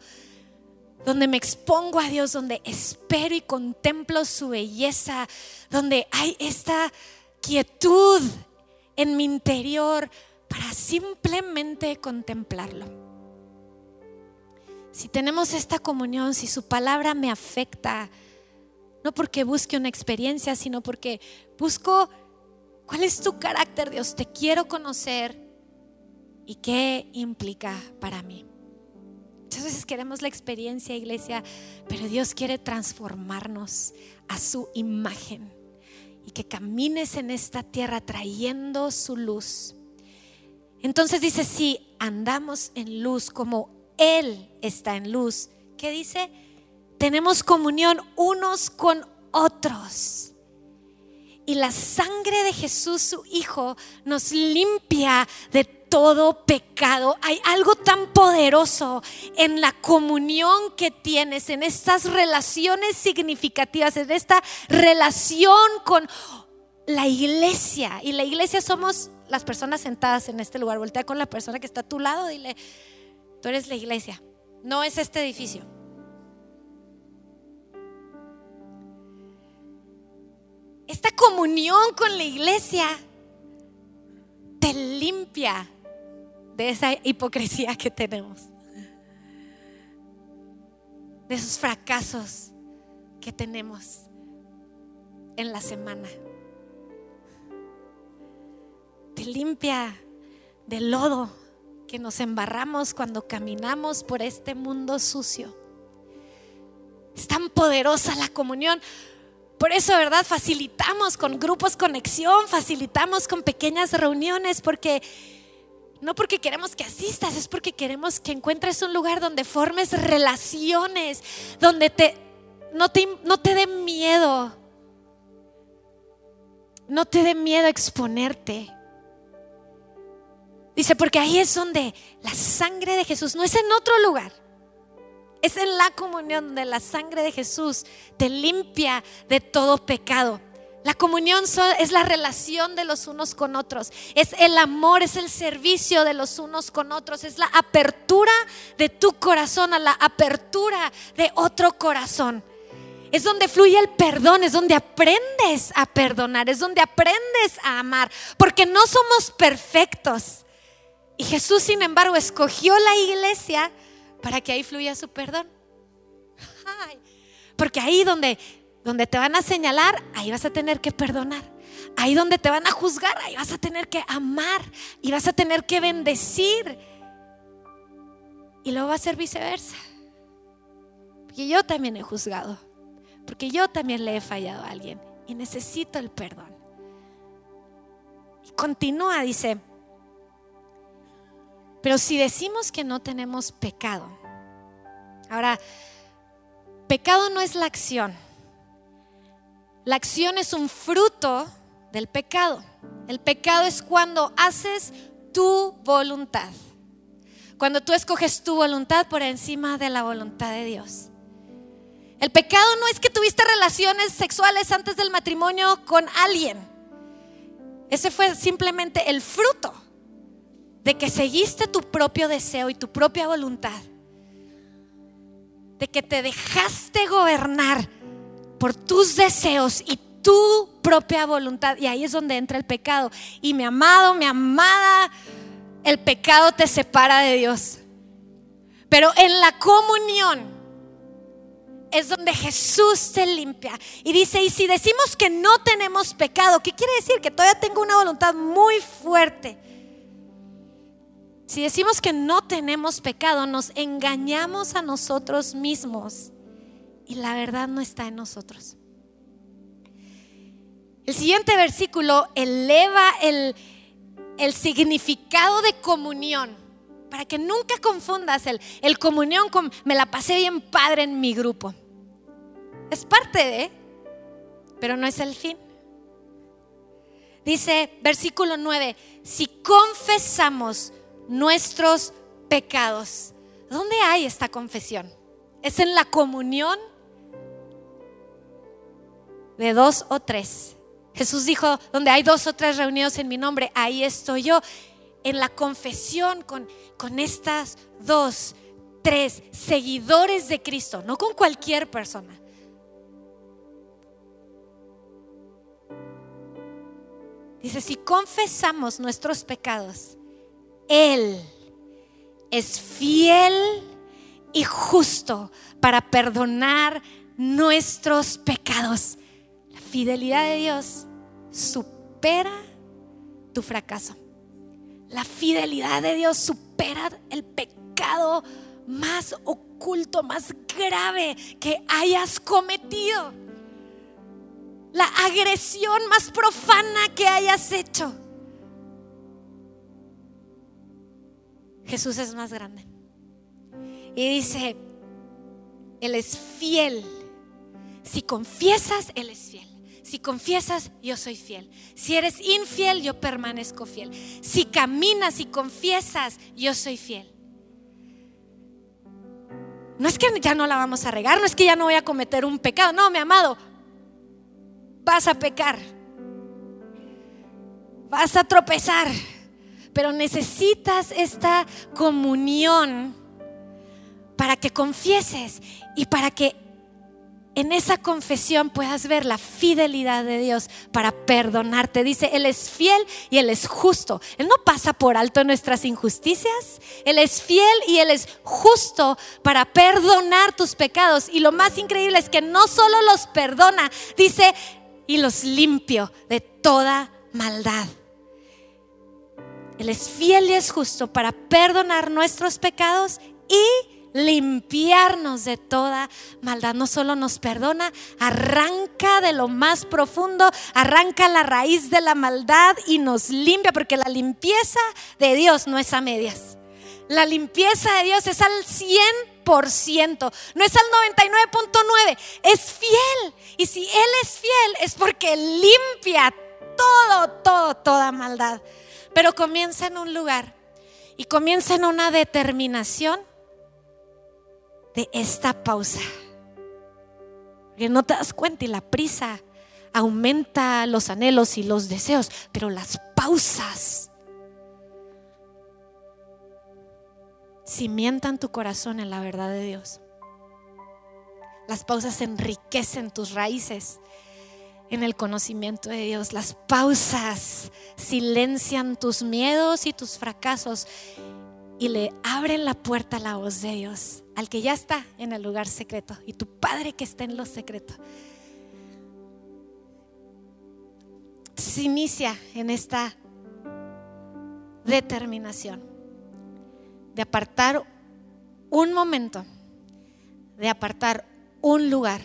A: donde me expongo a Dios, donde espero y contemplo su belleza, donde hay esta quietud en mi interior para simplemente contemplarlo. Si tenemos esta comunión, si su palabra me afecta, no porque busque una experiencia, sino porque busco cuál es tu carácter, Dios, te quiero conocer y qué implica para mí. Muchas veces queremos la experiencia, iglesia, pero Dios quiere transformarnos a su imagen y que camines en esta tierra trayendo su luz. Entonces dice, si andamos en luz como Él está en luz, ¿qué dice? Tenemos comunión unos con otros. Y la sangre de Jesús, su Hijo, nos limpia de todo pecado. Hay algo tan poderoso en la comunión que tienes, en estas relaciones significativas, en esta relación con la iglesia. Y la iglesia somos las personas sentadas en este lugar. Voltea con la persona que está a tu lado, dile, tú eres la iglesia, no es este edificio. Esta comunión con la iglesia te limpia de esa hipocresía que tenemos, de esos fracasos que tenemos en la semana. Te limpia del lodo que nos embarramos cuando caminamos por este mundo sucio. Es tan poderosa la comunión. Por eso, ¿verdad? Facilitamos con grupos conexión, facilitamos con pequeñas reuniones, porque no porque queremos que asistas, es porque queremos que encuentres un lugar donde formes relaciones, donde te, no, te, no te dé miedo, no te dé miedo exponerte. Dice, porque ahí es donde la sangre de Jesús, no es en otro lugar, es en la comunión donde la sangre de Jesús te limpia de todo pecado. La comunión es la relación de los unos con otros, es el amor, es el servicio de los unos con otros, es la apertura de tu corazón a la apertura de otro corazón. Es donde fluye el perdón, es donde aprendes a perdonar, es donde aprendes a amar, porque no somos perfectos. Y Jesús, sin embargo, escogió la iglesia para que ahí fluya su perdón. porque ahí donde donde te van a señalar, ahí vas a tener que perdonar. Ahí donde te van a juzgar, ahí vas a tener que amar y vas a tener que bendecir. Y luego va a ser viceversa. Porque yo también he juzgado. Porque yo también le he fallado a alguien. Y necesito el perdón. Y continúa, dice. Pero si decimos que no tenemos pecado. Ahora, pecado no es la acción. La acción es un fruto del pecado. El pecado es cuando haces tu voluntad. Cuando tú escoges tu voluntad por encima de la voluntad de Dios. El pecado no es que tuviste relaciones sexuales antes del matrimonio con alguien. Ese fue simplemente el fruto de que seguiste tu propio deseo y tu propia voluntad. De que te dejaste gobernar por tus deseos y tu propia voluntad. Y ahí es donde entra el pecado. Y mi amado, mi amada, el pecado te separa de Dios. Pero en la comunión es donde Jesús te limpia. Y dice, y si decimos que no tenemos pecado, ¿qué quiere decir? Que todavía tengo una voluntad muy fuerte. Si decimos que no tenemos pecado, nos engañamos a nosotros mismos y la verdad no está en nosotros. El siguiente versículo eleva el, significado de comunión para que nunca confundas el, el comunión con me la pasé bien padre en mi grupo. Es parte de, pero no es el fin. Dice versículo 9, si confesamos nuestros pecados, ¿dónde hay esta confesión? ¿Es en la comunión de dos o tres. Jesús dijo, donde hay dos o tres reunidos en mi nombre, ahí estoy yo. En la confesión con, estas dos, tres seguidores de Cristo, no con cualquier persona. Dice, si confesamos nuestros pecados, Él es fiel y justo para perdonar nuestros pecados. Fidelidad de Dios supera tu fracaso. La fidelidad de Dios supera el pecado más oculto, más grave que hayas cometido. La agresión más profana que hayas hecho. Jesús es más grande. Y dice, Él es fiel. Si confiesas, Él es fiel. Si confiesas, yo soy fiel. Si eres infiel, yo permanezco fiel. Si caminas y confiesas, yo soy fiel. No es que ya no la vamos a regar, no es que ya no voy a cometer un pecado. No, mi amado, vas a pecar. Vas a tropezar. Pero necesitas esta comunión para que confieses y para que en esa confesión puedas ver la fidelidad de Dios para perdonarte. Dice, Él es fiel y Él es justo. Él no pasa por alto nuestras injusticias. Él es fiel y Él es justo para perdonar tus pecados. Y lo más increíble es que no solo los perdona, dice, y los limpio de toda maldad. Él es fiel y es justo para perdonar nuestros pecados y limpiarnos de toda maldad. No solo nos perdona, arranca de lo más profundo, arranca la raíz de la maldad y nos limpia, porque la limpieza de Dios no es a medias. La limpieza de Dios es al 100%, no es al 99.9, es fiel. Y si Él es fiel es porque limpia todo, todo, toda maldad. Pero comienza en un lugar y comienza en una determinación de esta pausa. Que no te das cuenta y la prisa aumenta los anhelos y los deseos, pero las pausas cimientan tu corazón en la verdad de Dios. Las pausas enriquecen tus raíces en el conocimiento de Dios. Las pausas silencian tus miedos y tus fracasos y le abren la puerta a la voz de Dios, al que ya está en el lugar secreto y tu Padre que está en lo secreto. Se inicia en esta determinación de apartar un momento, de apartar un lugar,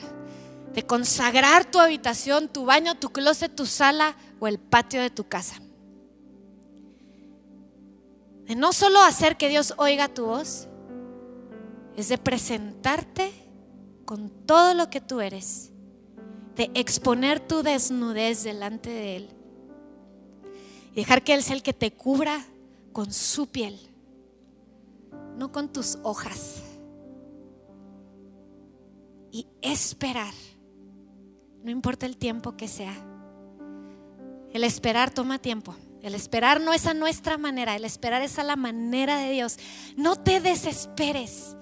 A: de consagrar tu habitación, tu baño, tu closet, tu sala o el patio de tu casa de no solo hacer que Dios oiga tu voz, es de presentarte con todo lo que tú eres, de exponer tu desnudez delante de Él y dejar que Él sea el que te cubra con su piel, no con tus hojas. Y esperar, no importa el tiempo que sea. El esperar toma tiempo. El esperar no es a nuestra manera, el esperar es a la manera de Dios. No te desesperes.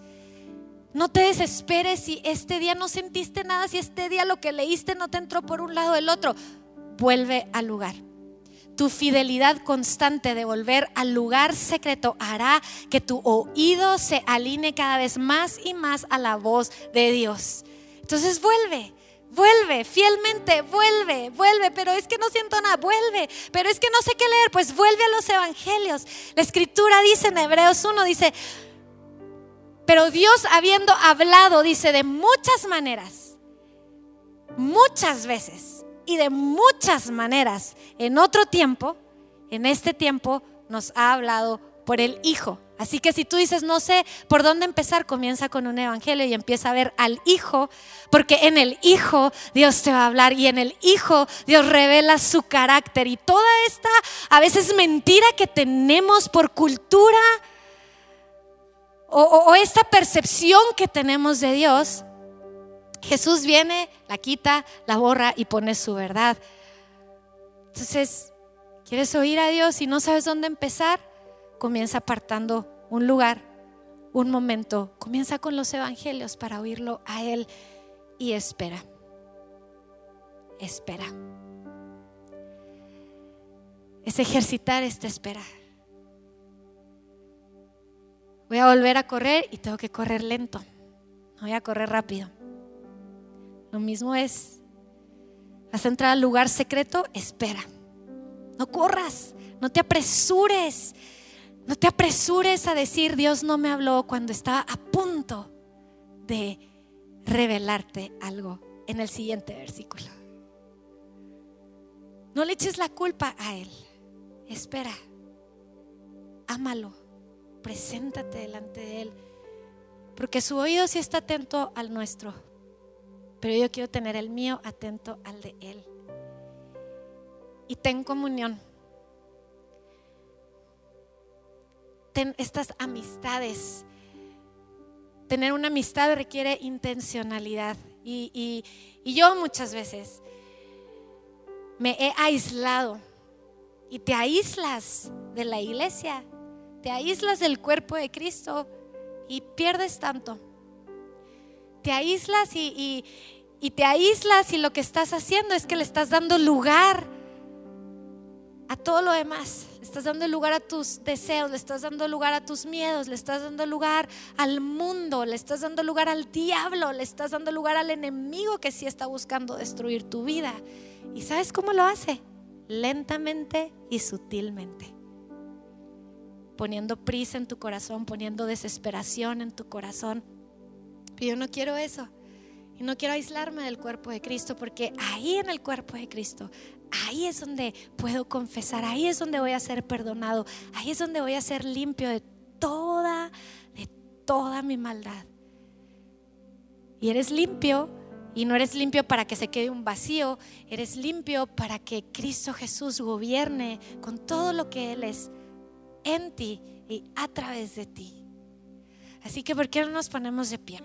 A: No te desesperes si este día no sentiste nada, si este día lo que leíste no te entró por un lado o del otro. Vuelve al lugar. Tu fidelidad constante de volver al lugar secreto hará que tu oído se alinee cada vez más y más a la voz de Dios. Entonces vuelve, Vuelve, fielmente, vuelve, vuelve, pero es que no siento nada, vuelve, pero es que no sé qué leer, pues vuelve a los evangelios. La escritura dice en Hebreos 1, dice, pero Dios habiendo hablado, dice, de muchas maneras, muchas veces y de muchas maneras en otro tiempo, en este tiempo nos ha hablado por el Hijo. Así que si tú dices, no sé por dónde empezar, comienza con un evangelio y empieza a ver al Hijo, porque en el Hijo Dios te va a hablar y en el Hijo Dios revela su carácter. Y toda esta a veces mentira que tenemos por cultura o, esta percepción que tenemos de Dios, Jesús viene, la quita, la borra y pone su verdad. Entonces, ¿quieres oír a Dios y no sabes dónde empezar? Comienza apartando un lugar, un momento. Comienza con los evangelios para oírlo a Él y espera. Espera. Es ejercitar esta espera. Voy a volver a correr y tengo que correr lento. No voy a correr rápido. Lo mismo es, vas a entrar al lugar secreto, espera. No corras, no te apresures. No te apresures a decir Dios no me habló cuando estaba a punto de revelarte algo en el siguiente versículo. No le eches la culpa a Él. Espera. Ámalo. Preséntate delante de Él. Porque su oído sí está atento al nuestro. Pero yo quiero tener el mío atento al de Él. Y ten comunión. Ten estas amistades. Tener una amistad requiere intencionalidad. Y, y yo muchas veces me he aislado. Y te aíslas de la iglesia. Te aíslas del cuerpo de Cristo y pierdes tanto. Te aíslas y, te aíslas y lo que estás haciendo es que le estás dando lugar a todo lo demás. Le estás dando lugar a tus deseos, le estás dando lugar a tus miedos, le estás dando lugar al mundo, le estás dando lugar al diablo, le estás dando lugar al enemigo que sí está buscando destruir tu vida. ¿Y sabes cómo lo hace? Lentamente y sutilmente poniendo prisa en tu corazón, poniendo desesperación en tu corazón. Pero yo no quiero eso. Y no quiero aislarme del cuerpo de Cristo porque ahí en el cuerpo de Cristo, ahí es donde puedo confesar, ahí es donde voy a ser perdonado, ahí es donde voy a ser limpio de toda, de toda mi maldad. Y eres limpio y no eres limpio para que se quede un vacío, eres limpio para que Cristo Jesús gobierne con todo lo que Él es en ti y a través de ti. Así que, ¿por qué no nos ponemos de pie?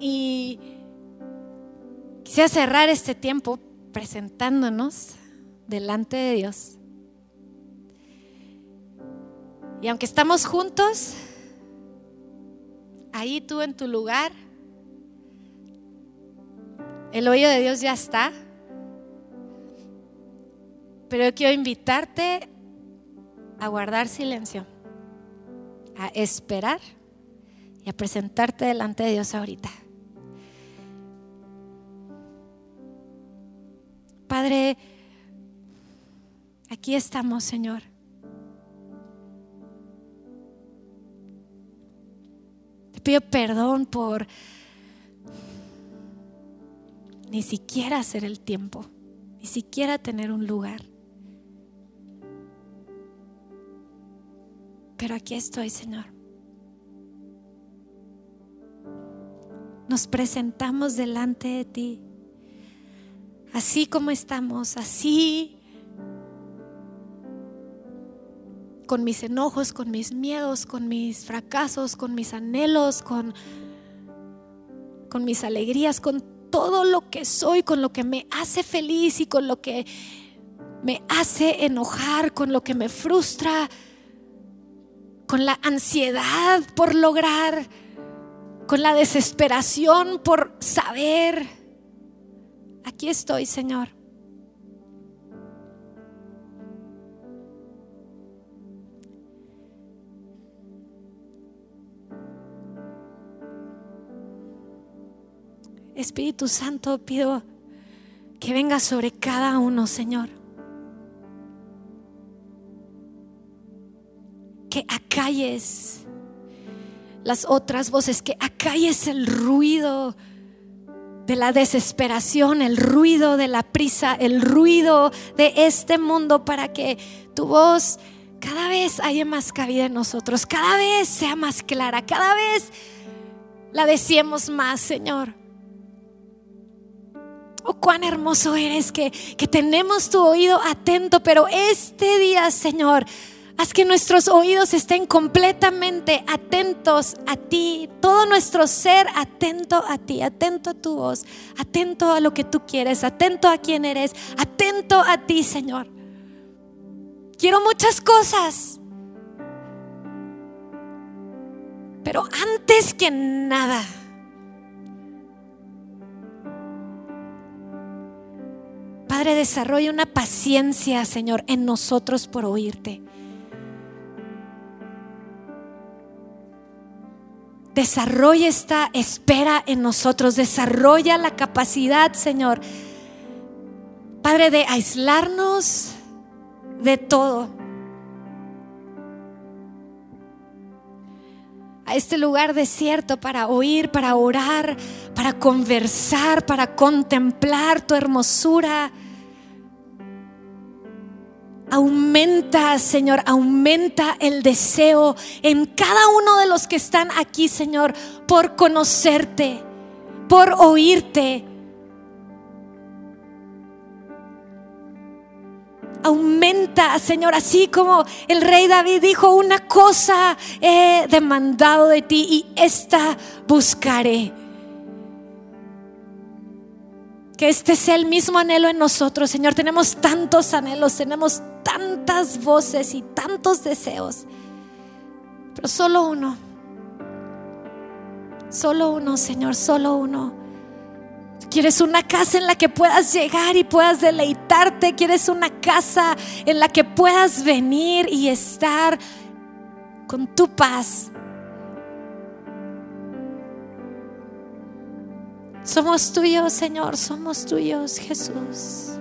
A: Y quisiera cerrar este tiempo presentándonos delante de Dios. Y aunque estamos juntos, ahí tú en tu lugar, el oído de Dios ya está. Pero yo quiero invitarte a guardar silencio, a esperar y a presentarte delante de Dios ahorita. Padre, Aquí estamos, Señor. Te pido perdón por ni siquiera hacer el tiempo, ni siquiera tener un lugar. Pero aquí estoy, Señor. Nos presentamos delante de ti, así como estamos, así con mis enojos, con mis miedos, con mis fracasos, con mis anhelos, con, con mis alegrías, con todo lo que soy, con lo que me hace feliz y con lo que me hace enojar, con lo que me frustra, con la ansiedad por lograr, con la desesperación por saber. Aquí estoy, Señor. Espíritu Santo, pido que venga sobre cada uno, Señor. Que acalles las otras voces, que acalles el ruido de la desesperación, el ruido de la prisa, el ruido de este mundo para que tu voz cada vez haya más cabida en nosotros, cada vez sea más clara, cada vez la deseemos más, Señor. Oh, cuán hermoso eres que, que tenemos tu oído atento, pero este día, Señor, haz que nuestros oídos estén completamente atentos a ti, todo nuestro ser atento a ti, atento a tu voz, atento a lo que tú quieres, atento a quién eres, atento a ti, Señor. Quiero muchas cosas, pero antes que nada, Desarrolla una paciencia, Señor, en nosotros por oírte. Desarrolla esta espera en nosotros, desarrolla la capacidad, Señor, Padre, de aislarnos de todo. A este lugar desierto para oír, para orar, para conversar, para contemplar tu hermosura Aumenta, Señor, aumenta el deseo en cada uno de los que están aquí, Señor, por conocerte, por oírte. Aumenta, Señor, así como el rey David dijo, una cosa he demandado de ti y esta buscaré que este sea el mismo anhelo en nosotros, Señor. Tenemos tantos anhelos, tenemos tantas voces y tantos deseos, pero solo uno, solo uno, Señor, solo uno. Quieres una casa en la que puedas llegar y puedas deleitarte. Quieres una casa en la que puedas venir y estar con tu paz, Somos tuyos, Señor, somos tuyos, Jesús.